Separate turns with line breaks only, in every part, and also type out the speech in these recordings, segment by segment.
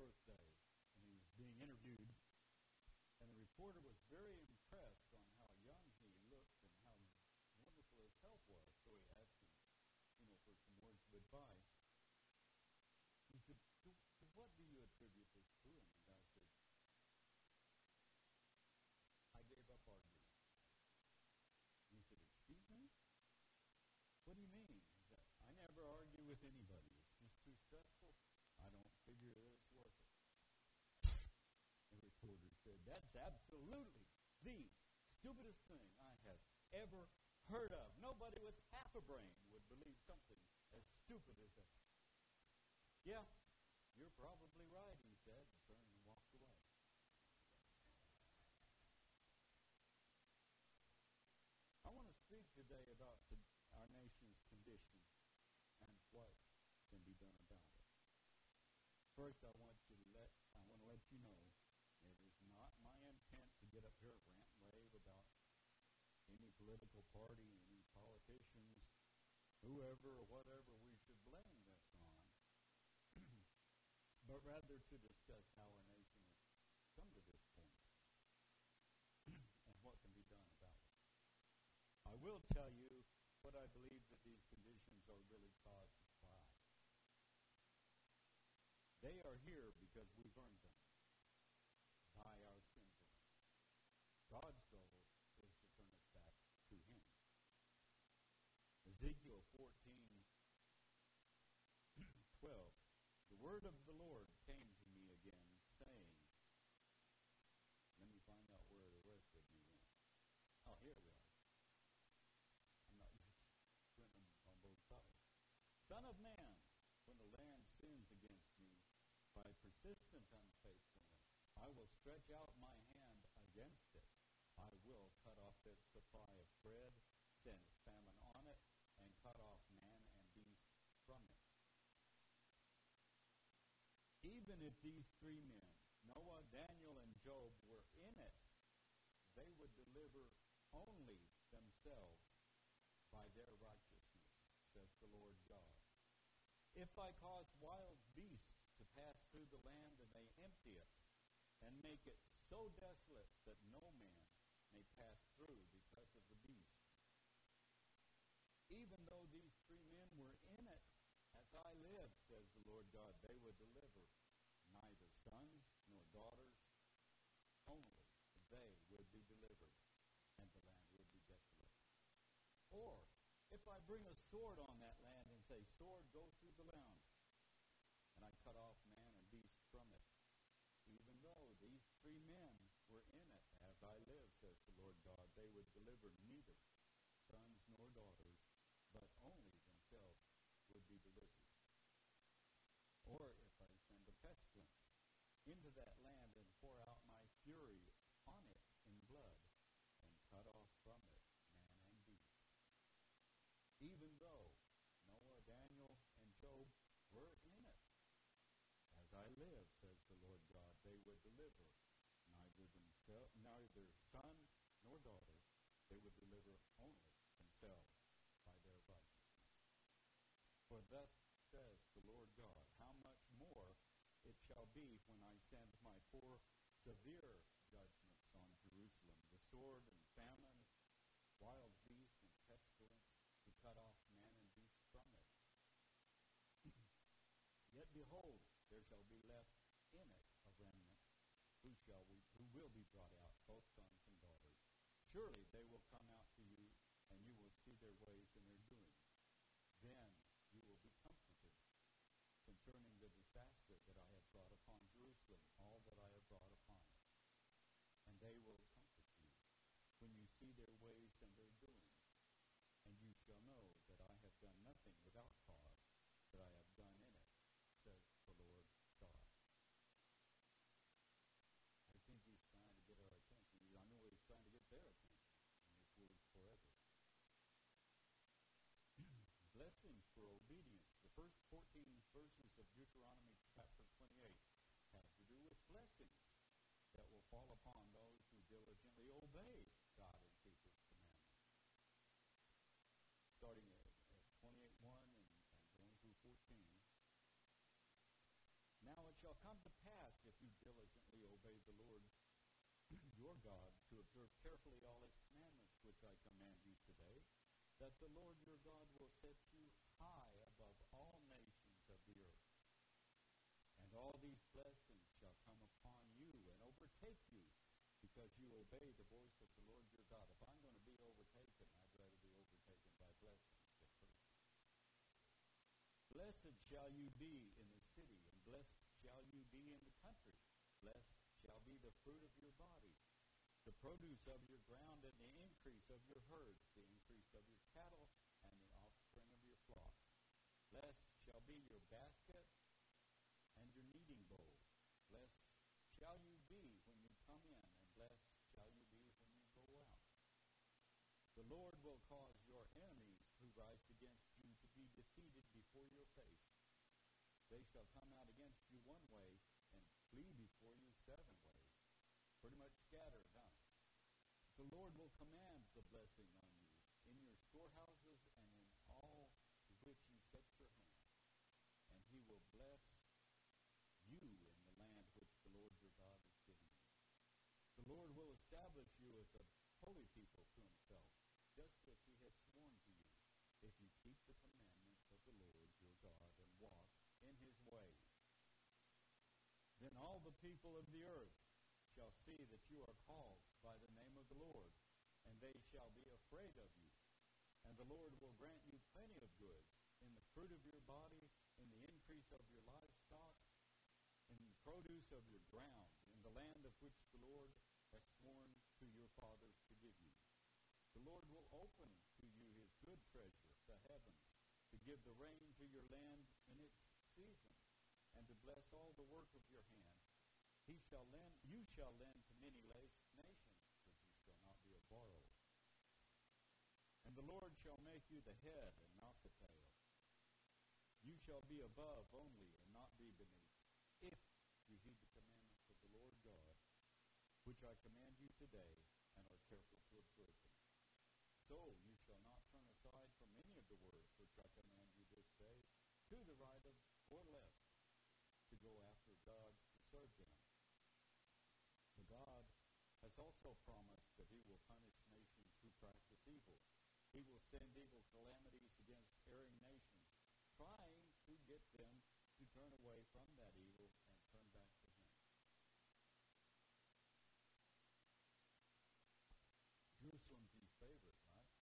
Birthday, and he was being interviewed, and the reporter was very impressed on how young he looked and how wonderful his health was. So he asked him, you know, for some words of advice. He said, to, to what do you attribute this to? And the guy said, I gave up arguing. And he said, excuse me? What do you mean? He said, I never argue with anybody. It's just too stressful. I don't figure that reporter said, that's absolutely the stupidest thing I have ever heard of. Nobody with half a brain would believe something as stupid as that. Yeah, you're probably right, he said, and turned and walked away. I want to speak today about our nation's condition and what can be done about it. First, I want to let I want to let you know my intent to get up here and rant and rave about any political party, any politicians, whoever or whatever we should blame this on, but rather to discuss how our nation has come to this point and what can be done about it. I will tell you what I believe that these conditions are really caused by. They are here because we've earned them by our sinfulness. God's goal is to turn us back to Him. Ezekiel 14, 12. The word of the Lord came to me again, saying, Let me find out where the rest of you went. Oh, here we are. I'm not putting on both sides. Son of man, when the land sins against me by persistent unfaithfulness, I will stretch out my hand against it. I will cut off its supply of bread, send famine on it, and cut off man and beast from it. Even if these three men, Noah, Daniel, and Job, were in it, they would deliver only themselves by their righteousness, says the Lord God. If I cause wild beasts to pass through the land and they empty it, and make it so desolate that no man may pass through because of the beasts. Even though these three men were in it, as I live, says the Lord God, they would deliver neither sons nor daughters, only they would be delivered, and the land would be desolate. Or, if I bring a sword on that land and say, Sword, go through the land, and I cut off man and beast from it, even though these three men were in it, as I live, says the Lord God, they would deliver neither sons nor daughters, but only themselves would be delivered. Or if I send a pestilence into that land and pour out my fury on it in blood, and cut off from it man and beast. Even though Noah, Daniel, and Job were in it, as I live, says the Lord God, they would deliver neither themselves, neither son nor daughter. They would deliver only themselves by their righteousness. For thus says the Lord God, how much more it shall be when I send my four severe judgments on Jerusalem, the sword and famine, wild beast and pestilence, to cut off man and beast from it. Yet behold, there shall be left in it a remnant who shall we, who will be brought out, both sons and daughters. Surely they will come out to you, and you will see their ways and their doings. Then you will be comforted disaster that I have brought upon Jerusalem, all that I have brought upon it. And they will comfort you when you see their ways and their doings. And you shall know that I have done nothing without cause, that I have done in it, says the Lord God. I think he's trying to get our attention. I know he's trying to get their attention in his words forever. Blessings for obedience. The first 14 verses of Deuteronomy chapter 28 have to do with blessings that will fall upon those who diligently obey God and keep his commandments. Starting at, at 28.1 and, and going through 14. Now it shall come to pass if you diligently obey the Lord your God to observe carefully all his commandments which I command you today, that the Lord your God will set you high above all nations of the earth. And all these blessings shall come upon you and overtake you because you obey the voice of the Lord your God. If I'm going to be overtaken, I'd rather be overtaken by blessings. Blessed shall you be in the city, and blessed shall you be in the country. Blessed shall be the fruit of your body, the produce of your ground, and the increase of your herds, the increase of your cattle, and the offspring of your flock. Blessed shall be your basket and your kneading bowl. Blessed shall you be when you come in, and blessed shall you be when you go out. The Lord will cause your enemies who rise against you to be defeated before your face. They shall come out against you one way and flee before you seven ways. Pretty much scattered, huh? The Lord will command the blessing on you in your storehouses and in all which you set your hand. And he will bless you in the land which the Lord your God is giving you. The Lord will establish you as a holy people to himself, just as he has sworn to you, if you keep the commandments of the Lord your God and walk in his ways. Then all the people of the earth shall see that you are called by the name of the Lord, and they shall be afraid of you. And the Lord will grant you plenty of good in the fruit of your body, in the increase of your livestock, in the produce of your ground, in the land of which the Lord has sworn to your fathers. The Lord will open to you his good treasure, the heavens, to give the rain to your land in its season, and to bless all the work of your hand. He shall lend, you shall lend to many nations, but you shall not be a borrower. And the Lord shall make you the head and not the tail. You shall be above only and not be beneath, if you heed the commandments of the Lord God, which I command you today, and are careful to observe them. So you shall not turn aside from any of the words which I command you this day, to the right of or left, to go after God to serve them. The God has also promised that he will punish nations who practice evil. He will send evil calamities against erring nations, trying to get them to turn away from that evil and turn back to him. Jerusalem's his favorite, right?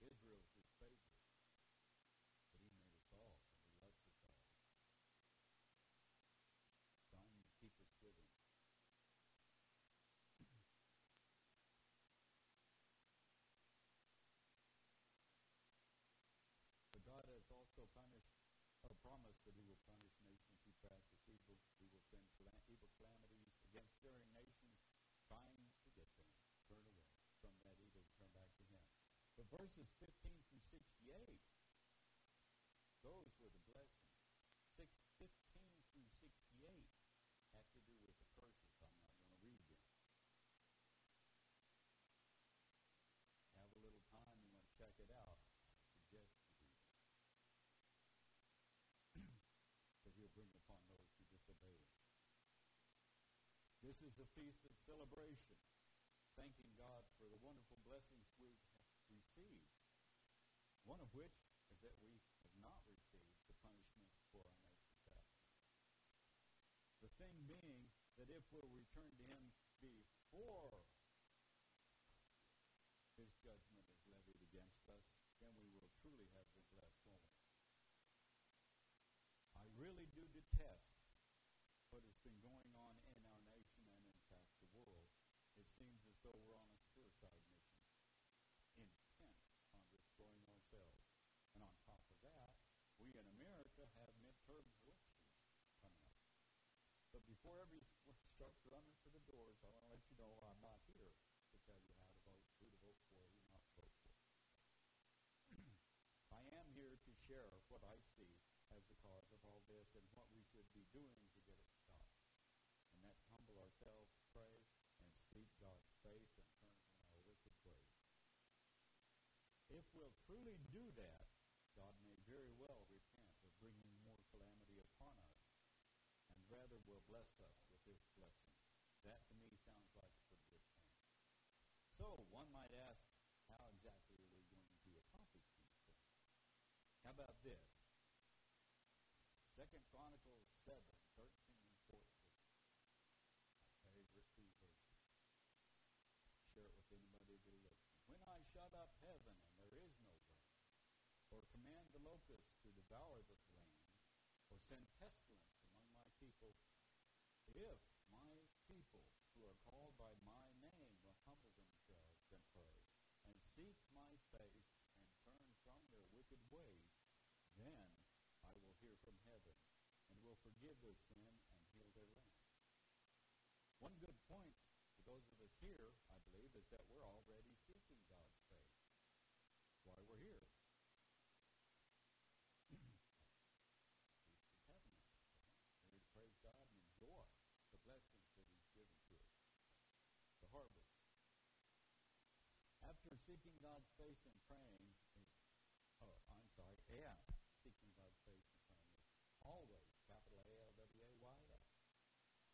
Israel's his favorite. But he made us all, and he loves us all. Trying to keep us with him. But God has also punished, or promised that he will punish nations who practice evil. He will send evil calamities against erring nations, trying to get them to turn away from that evil and turn back to him. But verses 15 through 68, those were the blessings. 6, 15 through 68 have to do with the curses. I'm not going to read them. Have a little time, you want to check it out. I suggest you do that. that he'll bring upon those who disobey him. This is a feast of celebration, thanking God for the wonderful blessings we have received. One of which is that we have not received the punishment for our nation's past. The thing being that if we'll return to him before his judgment is levied against us, then we will truly have the blessed moment. I really do detest what has been going on in our nation and in fact the world. It seems as though we're on a suicide mission, intent on destroying ourselves. And on top of that, we in America have midterm elections coming up. But before everyone starts running for the doors, I want to let you know I'm not here to tell you how to vote, who to vote for, who not to vote for. I am here to share what I see as the cause of all this and what we should be doing to get it stopped. And that's humble ourselves, pray, and seek God's face and turn from our wicked ways. If we'll truly do that, God may very well repent of bringing more calamity upon us and rather will bless us with his blessing. That to me sounds like a pretty good thing. So one might ask, how exactly are we going to accomplish these things? How about this? Second Chronicles 7, 13 and 14. My favorite two verses. Share it with anybody that listens. When I shut up heaven and there is no rain, or command the locusts to devour the land, or send pestilence among my people, if my people who are called by my name will humble themselves and pray, and seek my face, and turn from their wicked ways, then I will hear from heaven, and will forgive their sin and heal their land. One good point for those of us here, I believe, is that we're already seeking God's face. That's why we're here. praise God and enjoy the blessings that He's given to us. The harvest. After seeking God's face and praying, oh, I'm sorry, and seeking God's face and praying is always capital A L W A Y S.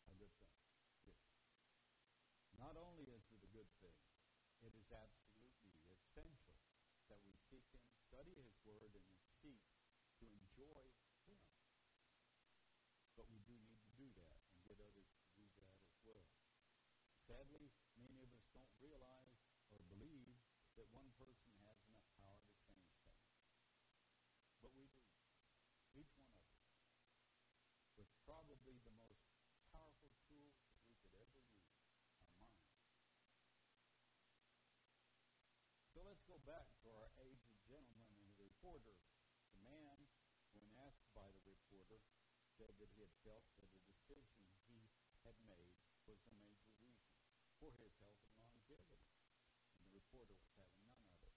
A good thing. Good. Not only is it a good thing, it is absolutely essential that we seek Him, study His Word, and seek to enjoy Him. But we do need to do that and get others to do that as well. Sadly, many of us don't realize that one person has enough power to change things. But we do. Each one of us. With probably the most powerful tool that we could ever use, our mind. So let's go back to our aged gentleman and the reporter. The man, when asked by the reporter, said that he had felt that the decision he had made was a major reason for his health and longevity. And the reporter was having none of it.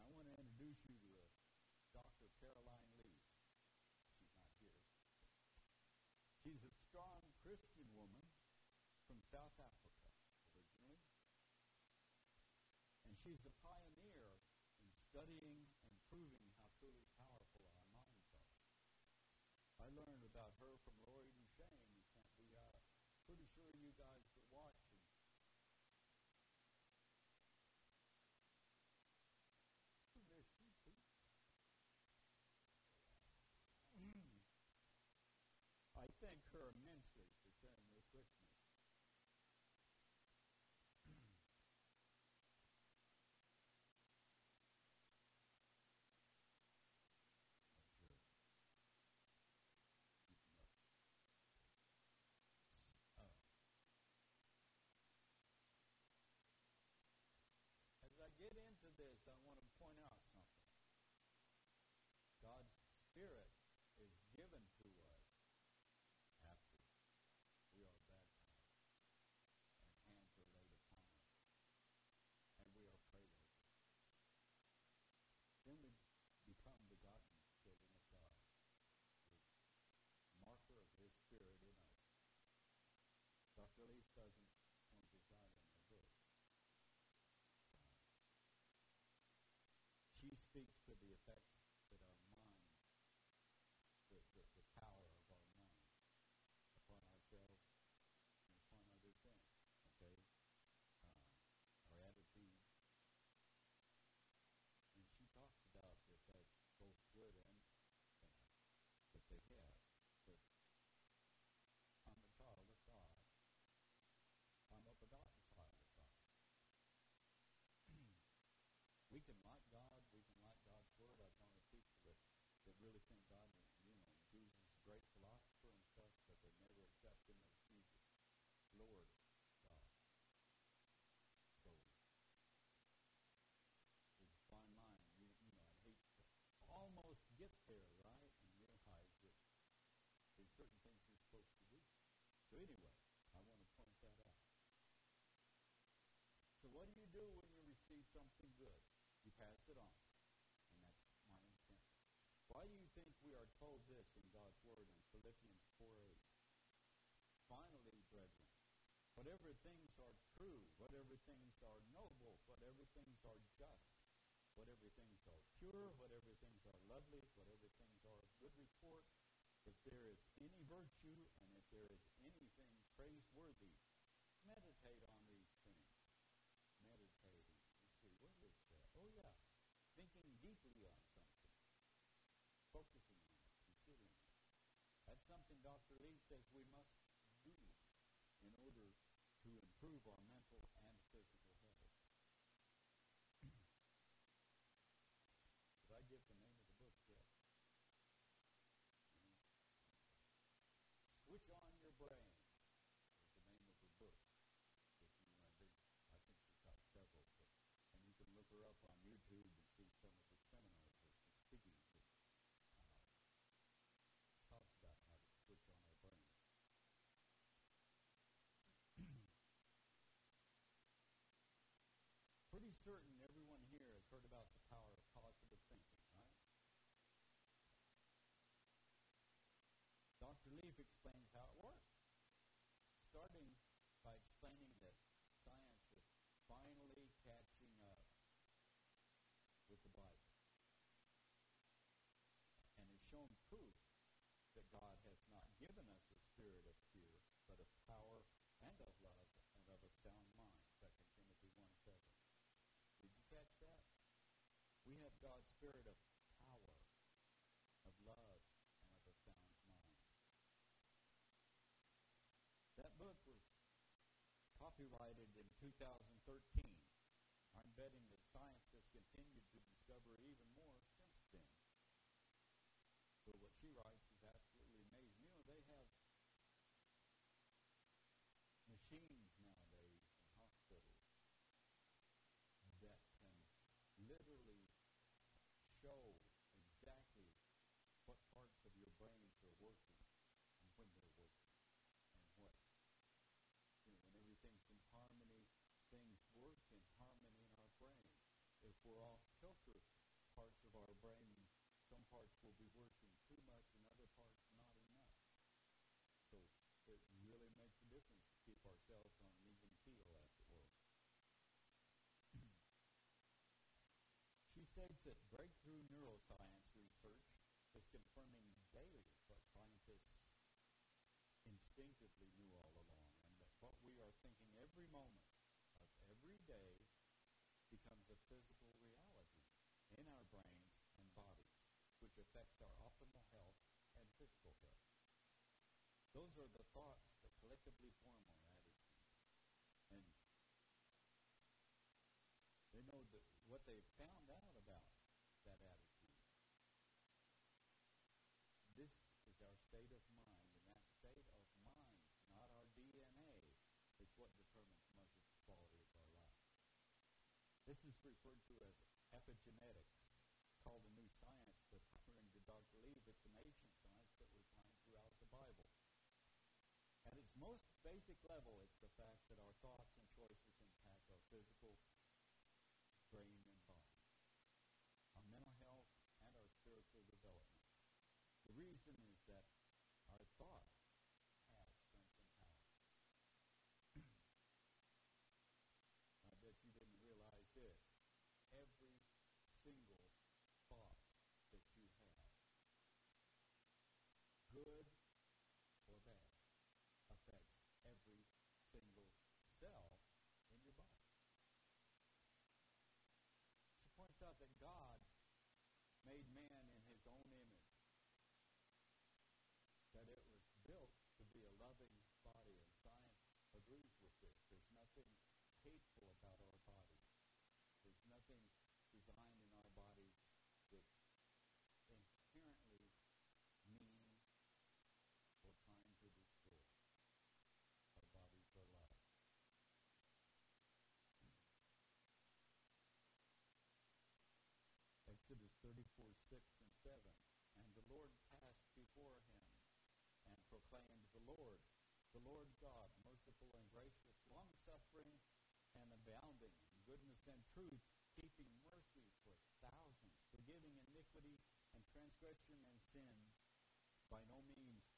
Now, I want to introduce you to Dr. Caroline Leaf. She's not here. She's a strong Christian woman from South Africa originally. And she's a pioneer in studying and proving how truly powerful our minds are. I learned about her from Lori Duchesne. You can't be uh, pretty sure you guys were watching. There she is. Mm. I thank her immensely for sharing this with me. As I get into this, I want to point out something. God's Spirit is given to us after we are baptized and hands are laid upon us and we are prayed over. Then we become begotten children of God. The marker of His Spirit in us. Dr. Leaf doesn't point this out in her book. She speaks to the effects that our mind, the, the, the power of our mind upon ourselves and upon other things, okay? Uh, our attitude. And she talks about the effects, both good and bad, that they have. But I'm a child of God. I'm a begotten child of God. we can like God, we can like God's Word. I've known of people that, that really think God, you know, Jesus is a great philosopher and stuff, but they never accept Him as Jesus, Lord God. So there's a fine line. You, you know, I'd hate to almost get there, right, and realize that there's certain things you're supposed to do. So anyway, I want to point that out. So what do you do when you receive something good? You pass it on. And that's my intent. Why do you think we are told this in God's Word in Philippians 4 8? Finally, brethren, whatever things are true, whatever things are noble, whatever things are just, whatever things are pure, whatever things are lovely, whatever things are of good report, if there is any virtue and if there is anything praiseworthy. Meditate on these things. Meditating. Let's see, what is that? Oh, yeah. Thinking deeply on something. Focusing on it, considering it. That's something Dr. Leaf says we must do in order to improve our mental and physical health. I give the name of the book yet? Switch on your brain is the name of her book. If you want to, I think she's got several books, and you can look her up on YouTube and see some of her seminars or some speakings that uh, talks about how to switch on our brain. Pretty certain everyone here has heard about the power of positive thinking, right? Dr. Leaf explains how it works, starting by explaining that science is finally catching up with the Bible and has shown proof that God has not given us a spirit of fear, but of power and of love and of a sound mind. 2 Timothy 1 7. Did you catch that? We have God's spirit of power, of love, and of a sound mind. That book was copyrighted in 2013. I'm betting that science has continued to discover even more since then. But what she writes is absolutely amazing. You know, they have machines nowadays in hospitals that can literally show exactly what parts of your brains are working and when they're working and what you know, when everything's in harmony, things work in harmony in our brain. If we're off kilter, parts of our brain, some parts will be working too much and other parts not enough. So it really makes a difference to keep ourselves on an even keel, as it were. she states that breakthrough neuroscience research is confirming daily what scientists instinctively knew all along, and that what we are thinking every moment every day becomes a physical reality in our brains and bodies, which affects our optimal health and physical health. Those are the thoughts that collectively form our attitude. And they know that what they've found out about that attitude. This is our state of mind, and that state of mind, not our DNA, is what determines much of the quality of. This is referred to as epigenetics, called a new science, but according to Dr. Leaf, it's an ancient science that we find throughout the Bible. At its most basic level, it's the fact that our thoughts and choices impact our physical, brain, and body, our mental health, and our spiritual development. The reason is that our thoughts have strength and power. I bet you didn't realize this. Every single thought that you have, good or bad, affects every single cell in your body. She points out that God made man in his own image, that it was built to be a loving body, and science agrees with this. There's nothing hateful about our bodies. There's nothing designed in our bodies that's inherently mean or trying to destroy. Our bodies are love. Exodus 34, 6 and 7. And the Lord passed before him and proclaimed, The Lord, the Lord God, merciful and gracious, long suffering and abounding in goodness and truth, keeping mercy for thousands, forgiving iniquity and transgression and sin, by no means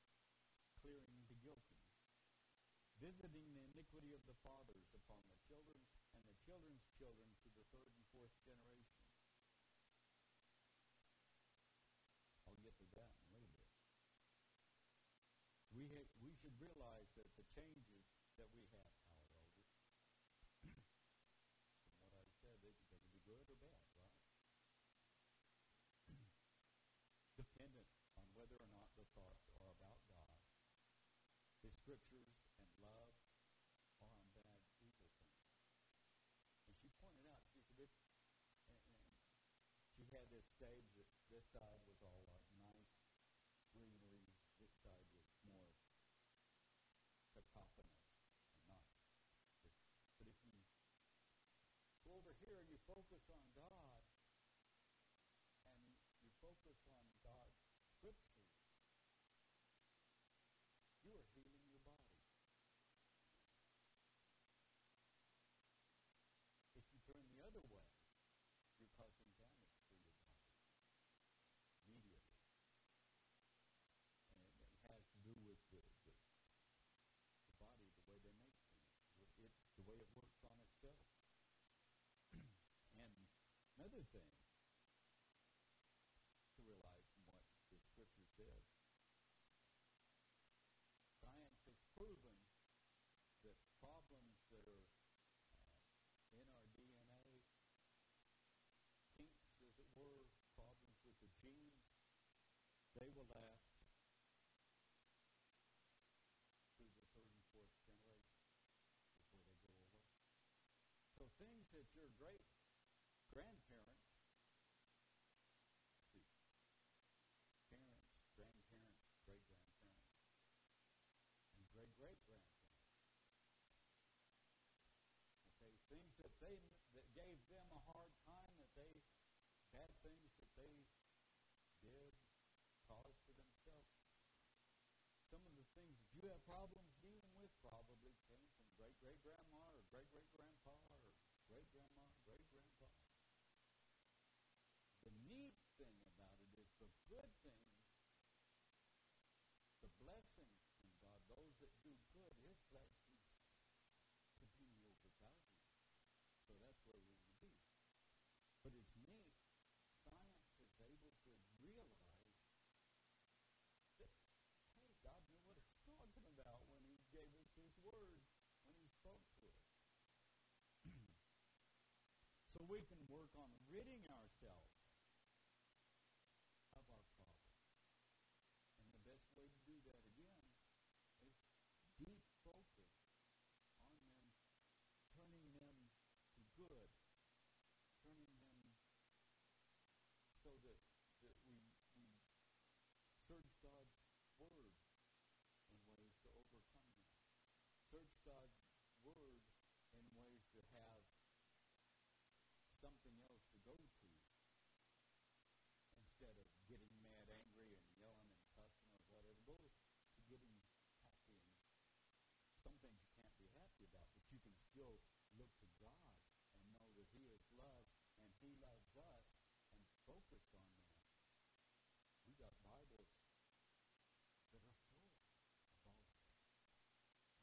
clearing the guilty, visiting the iniquity of the fathers upon the children and the children's children to the third and fourth generation. That in a bit. We make, we should realize that the changes that we have, however, from what I said, they, they can be good or bad, right? Dependent on whether or not the thoughts are about God, His scriptures, and love, or on bad, things. And she pointed out, she said, and, and she had this stage that this side was all like nice greenery, this side was more cacophonous and not. But if you go over here and you focus on God, and you focus on God's scriptures, you are healing your body. If you turn the other way, you're causing damage to your body immediately. And it, it has to do with the, the, the body, the way they make things, it, the way it works on itself. and another thing to realize from what the scripture says, science has proven that problems that are uh, in our DNA, kinks, as it were, problems with the genes, they will last through the third and before they go away. So things that your great grandparents, see, parents, grandparents, great grandparents, and great great grandparents. Okay, things that they that gave them a hard time, that they bad things that they did, caused for themselves. Some of the things that you have problems dealing with probably came from great great grandma or great great grandpa or great grandma, great grandpa. The neat thing about it is the good things, the blessings from God, those that do good, His blessings continue over thousands. So that's where we will be. But it's neat. Science is able to realize that, hey, God knew what He was talking about when He His Word, when He spoke to us. so we can work on ridding ourselves of our problems. And the best way to do that again is deep focus on them, turning them to good, turning them so that, that we, we search God's Word in ways to overcome them. Search God's Word in ways to have something else to go to instead of getting mad, angry, and yelling and cussing or whatever. Go to getting happy. And some things you can't be happy about, but you can still look to God and know that He is love and He loves us and focus on that. We got Bibles that are full of all of that.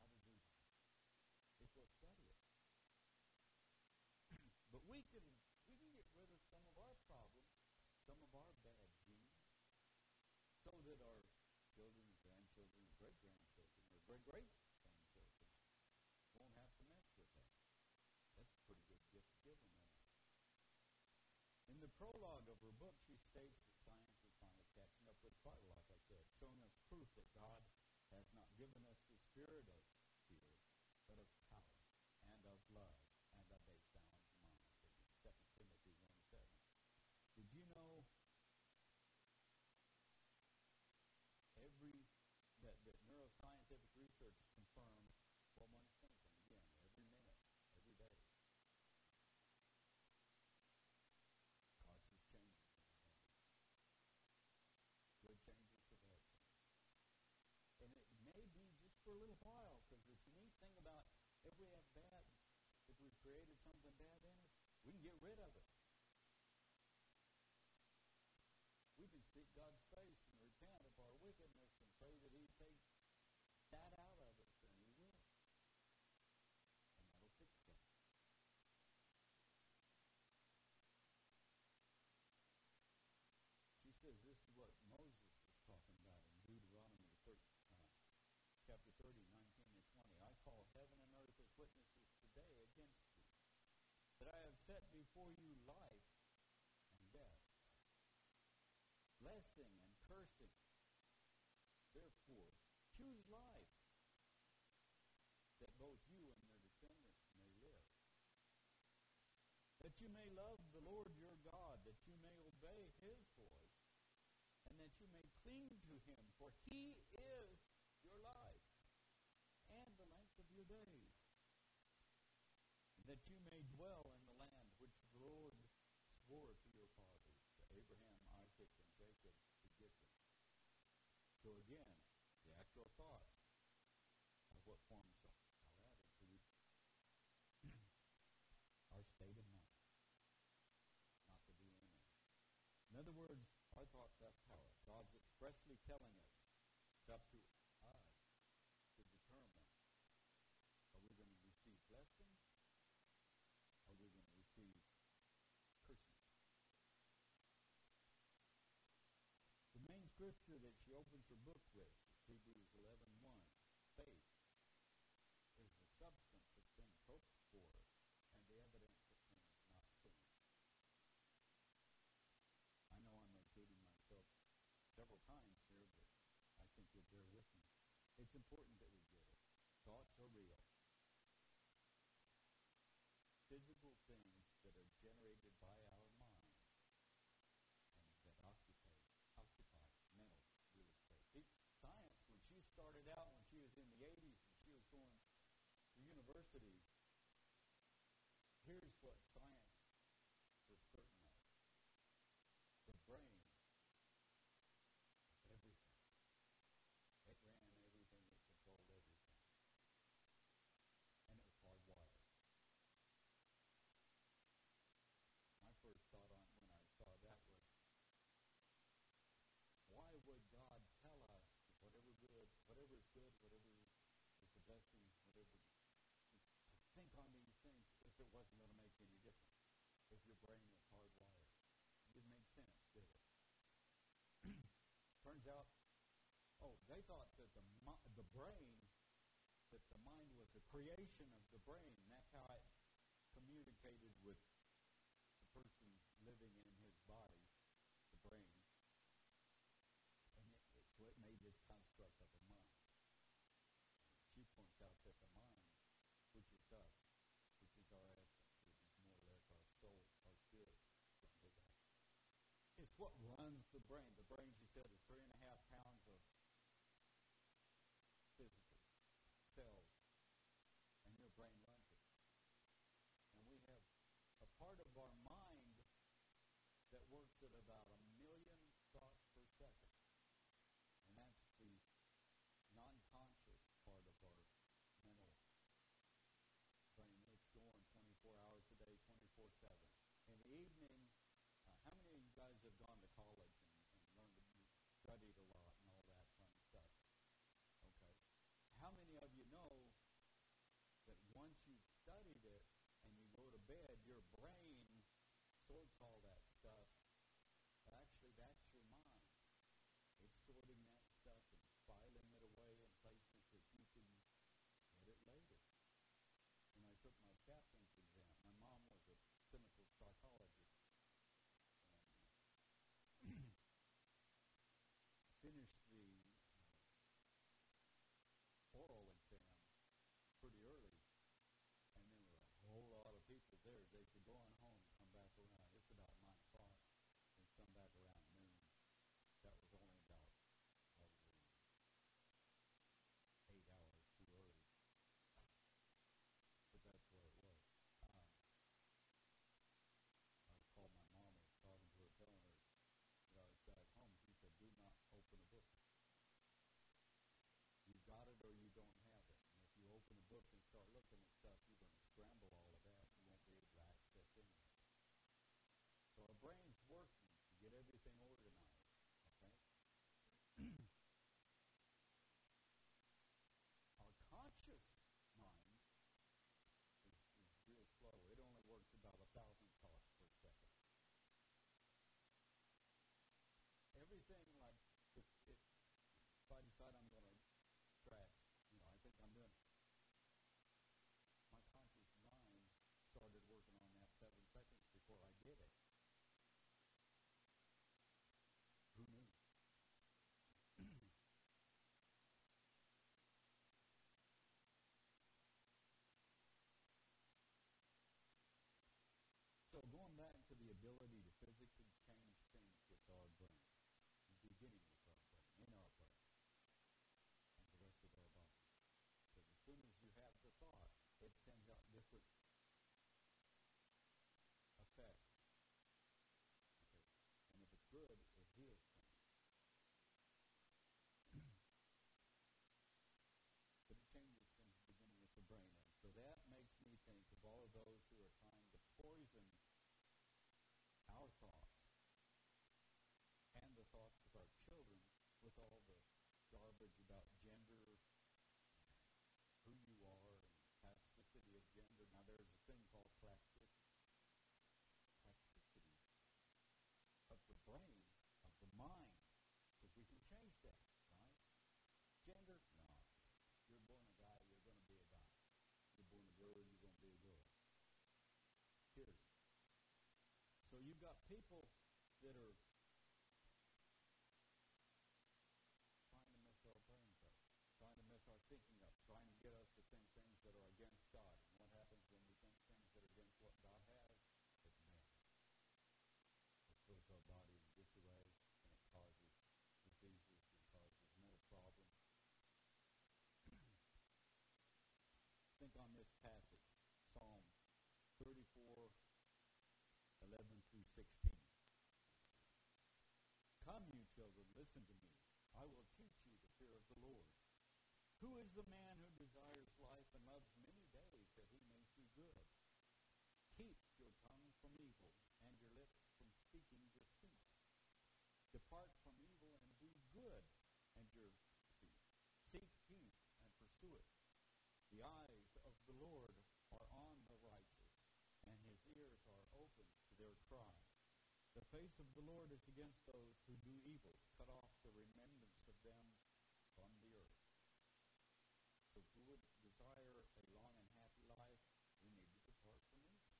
How to do that. If we'll study it. but we can we can get rid of some of our problems, some of our bad genes, so that our children, grandchildren, great grandchildren, or great great grandchildren won't have to mess with that. That's a pretty good gift given there. In the prologue of her book, she states that science is finally catching up with fire, like I said, showing us proof that God has not given us the spirit of fear, but of power and of love and of a sound mind. 2 Timothy 1 7. Did you know every that, that neuroscientific research confirms what one's thinking again every minute, every day? Causes changes. Good changes or bad changes. And it may be just for a little while, because this neat thing about if we have bad, if we've created something bad in us, we can get rid of it. We can seek God's face and repent of our wickedness and pray that He take that out of us, then we will. And that'll fix that. He says this is what Moses was talking about in Deuteronomy 30, uh, chapter 30, 19 and 20. I call heaven and earth as witnesses today against you, that I have set before you life and death, blessing and cursing. Therefore, choose life, that both you and your descendants may live. That you may love the Lord your God, that you may obey his voice, and that you may cling to him, for he is your life and the length of your days. That you may dwell in the land which the Lord swore to your fathers, to Abraham, Isaac, and Jacob, to give them. So again, the thoughts of what forms our attitude, our state of mind, not the DNA. In other words, our thoughts have power. God's expressly telling us it's up to us to determine are we going to receive blessing? Are we going to receive cursing? The main scripture that she opens her book with Hebrews 11.1, faith is the substance of things hoped for and the evidence of things not seen. I know I'm repeating myself several times here, but I think you'll bear with me. It's important that we get it. Thoughts are real. Physical things that are generated by our mind and that occupy, occupy mental real estate. Science, when she started out, when she was in the 80s and she was going to university, here's what science was certain of. The brain everything. It ran everything, it controlled everything. And it was hardwired. My first thought on when I saw that was, why would God tell us whatever good, whatever is good, whatever is a blessing, whatever on these things if it wasn't going to make any difference? If your brain was hardwired. It didn't make sense, did it? Turns out, oh, they thought that the, the brain, that the mind was a creation of the brain. That's how it communicated with the person living in his body, the brain. And it, it, so it made this construct of a mind. She points out that the mind, which is us, which is our essence, which is more or less our soul, our spirit, it's what runs the brain. The brain, she said, is three and a half pounds of physical cells, and your brain runs it. And we have a part of our mind that works at about a million thoughts per second. And that's the non-conscious part of our mental brain. It's going 24 hours a day, 24-7. In the evening, uh, how many of you guys have gone to college and, and learned to be, studied a lot and all that fun stuff? Okay. How many of you know that once you've studied it and you go to bed, your brain sorts all that stuff? But actually, that's your mind. It's sorting that stuff and filing it away in places that you can get it later. When I took my chaplain's exam, my mom was a clinical psychologist. And finished the oral exam pretty early, and there were a whole lot of people there. They could go on home, come back around. It's about nine o'clock, and come back around noon. That was only about probably eight hours too early, but that's where it was. Um, I called my mom. I was talking to her, telling her that I was back home. She said, "Do not open a book." You got it or you don't have it. And if you open a book and start looking at stuff, you're going to scramble all of that. You won't be able to access anything. So our brain's working to get everything organized. Okay? our conscious mind is, is real slow. It only works about a thousand thoughts per second. Everything like if, if, if I decide I'm going to track, you know, I think I'm doing. My different effects. Okay. And if it's good, it heals things. but it changes things beginning with the brain. And so that makes me think of all of those who are trying to poison our thoughts and the thoughts of our children with all the garbage about gender, who you are, and plasticity of gender. Now, there's a thing called plasticity, plasticity of the brain, of the mind, because we can change that, right? Gender, no. You're born a guy, you're going to be a guy. You're born a girl, you're going to be a girl. Period. So you've got people that are trying to mess our brains up, trying to mess our thinking up, trying to get us to think things that are against God. And what happens when we think things that are against what God has? It's bad. It puts our body in disarray, and it causes diseases, it causes mental problems. think on this passage, Psalm 34, 11 through 16. Come, you children, listen to me. I will teach you the fear of the Lord. Who is the man who desires life and loves many days that he may see good? Keep your tongue from evil and your lips from speaking deceit. Depart from evil and do good, and your seek peace and pursue it. The eyes of the Lord are on the righteous, and his ears are open to their cry. The face of the Lord is against those who do evil. Cut off the remembrance of them from the earth. So we would desire a long and happy life, we need to depart from evil.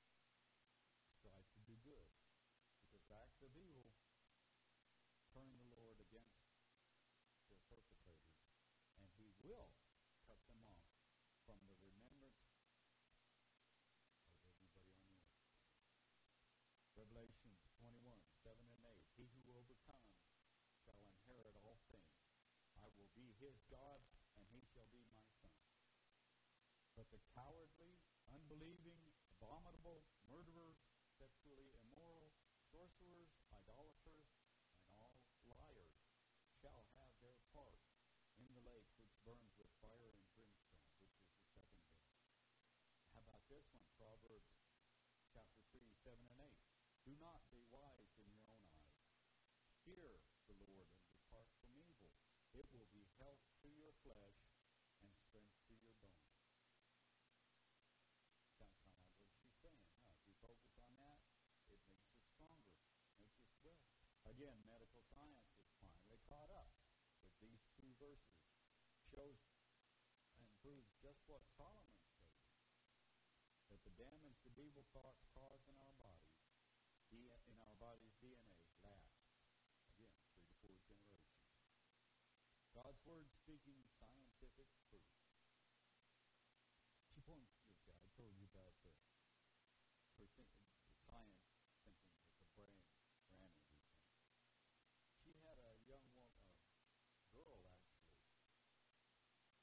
Strive to do good. Because acts of evil turn the Lord against their perpetrators, and he will cut them off from the remembrance of everybody on the earth. Revelations 21, 7 and 8. He who overcomes shall inherit all things. I will be his God, and he shall be my son. But the cowardly, unbelieving, abominable, murderers, sexually immoral, sorcerers, idolaters, and all liars shall have their part in the lake which burns with fire and brimstone, which is the second death. How about this one? Proverbs chapter 3, 7 and 8. Do not be wise in your own eyes. Fear the Lord and depart from evil. It will be health to your flesh and strength to your bones. Sounds kind of like what she's saying. Huh? If we focus on that, it makes us stronger, makes us well. Again, medical science has finally caught up with these two verses. Shows and proves just what Solomon stated. That the damage that evil thoughts cause in our bodies, in our body's DNA, lasts. Again, three to four generations. God's Word speaking scientific proof. She points, let's I told you about the, her thinking, the science thinking that the brain ran everything. She had a young woman, a girl actually,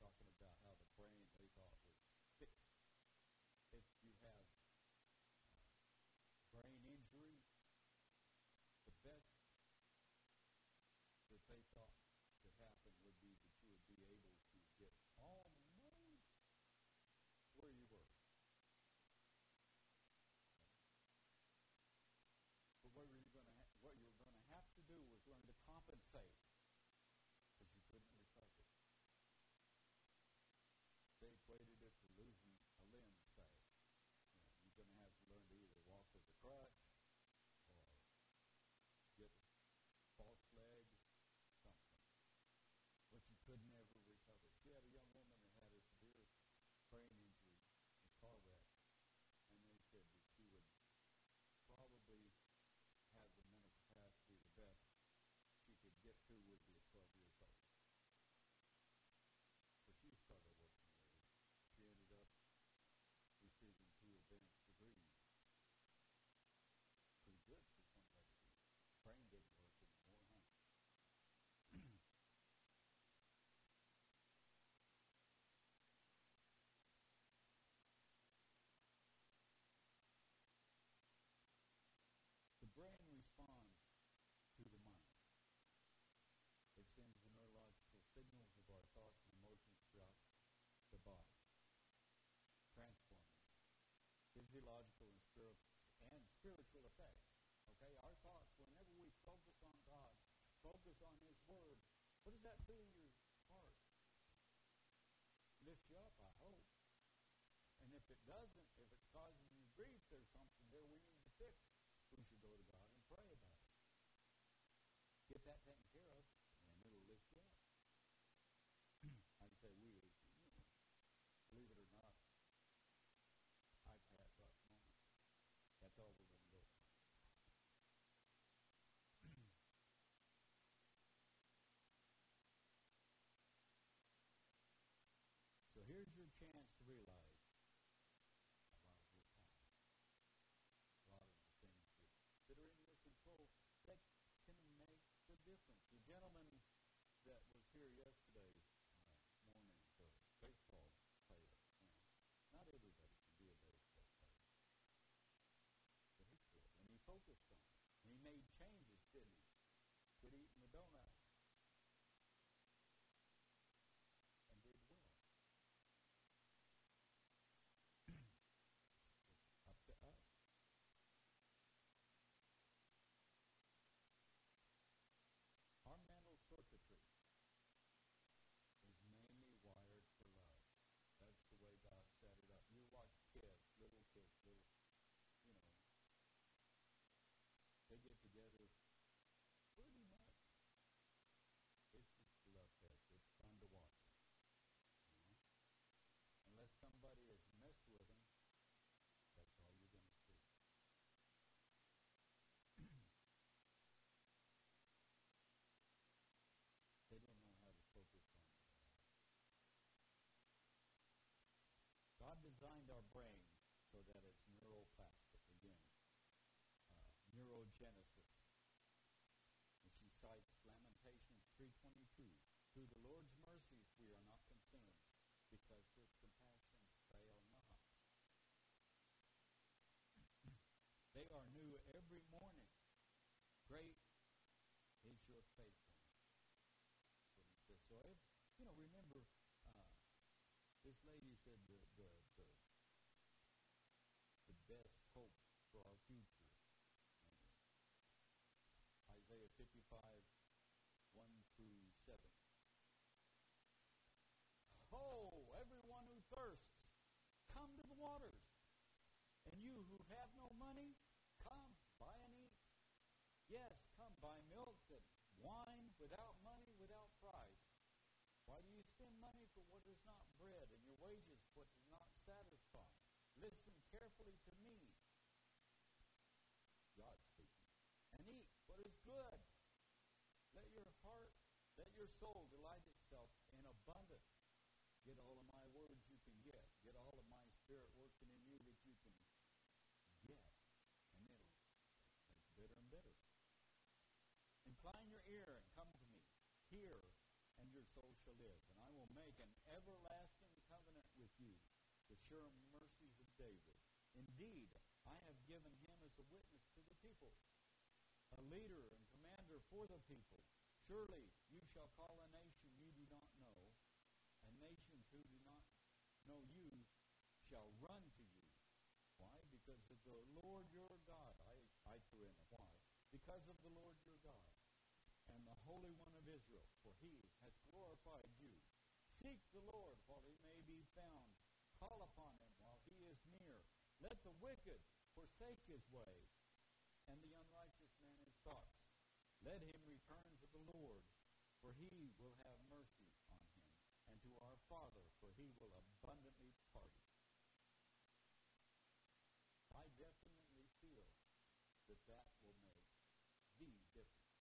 talking about how the brain they thought was fixed. If you have uh, brain injury, the best that they thought could happen would be that you would be able to get almost where you were. But what you were going to ha- what you were going to have to do was learn to compensate because you couldn't recover. They equated it to losing a limb, say. You know, you're going to have to learn to either walk with a crutch physiological and spiritual and spiritual effects. Okay, our thoughts, whenever we focus on God, focus on His Word, what does that do in your heart? Lift you up, I hope. And if it doesn't, if it causes you grief, there's something there we need to fix. We should go to God and pray about it. Get that taken care of, and it'll lift you up. I say we, believe it or not, I've had rough moments. That's all we're going to go. so your chance to realize difference. The gentleman that was here yesterday uh, morning, the baseball player, you not everybody can be a baseball player. But he could, and he focused on it. And he made changes, didn't he? Quit eating the donuts. And did well. up to us. circuitry is mainly wired for love. That's the way God set it up. You watch kids, little kids, little, you know, they get together pretty much. It's just a love fest. It's fun to watch. You know? Unless somebody has messed with them, that's all you're going to see. They don't know how to focus on it. God designed our brain so that it's neuroplastic. Again, uh, neurogenesis. And she cites Lamentations 3.22. Through the Lord's mercies we are not consumed, because his compassions fail not. they are new every morning. Great is your faithfulness. So, if, you know, remember, uh, this lady said the, the best hope for our future. Isaiah 55, 1 through 7. Ho, everyone who thirsts, come to the waters. And you who have no money, come, buy and eat. Yes, come, buy milk and wine without money, without price. Why do you spend money for what is not bread, and your wages what does not satisfy? Listen carefully to me, God speaking, and eat what is good. Let your heart, let your soul delight itself in abundance. Get all of my words you can get. Get all of my spirit working in you that you can get. And it'll it's bitter and bitter. Incline your ear and come to me. Hear and your soul shall live. And I will make an everlasting covenant with you, the sure mercies of David. Indeed, I have given him as a witness to the people, a leader and commander for the people. Surely you shall call a nation you do not know, and nations who do not know you shall run to you. Why? Because of the Lord your God. I, I threw in a why. Because of the Lord your God and the Holy One of Israel, for he has glorified you. Seek the Lord while he may be found. Call upon him while he is near. Let the wicked forsake his way, and the unrighteous man his thoughts. Let him return to the Lord, for he will have mercy on him, and to our Father, for he will abundantly pardon. I definitely feel that that will make the difference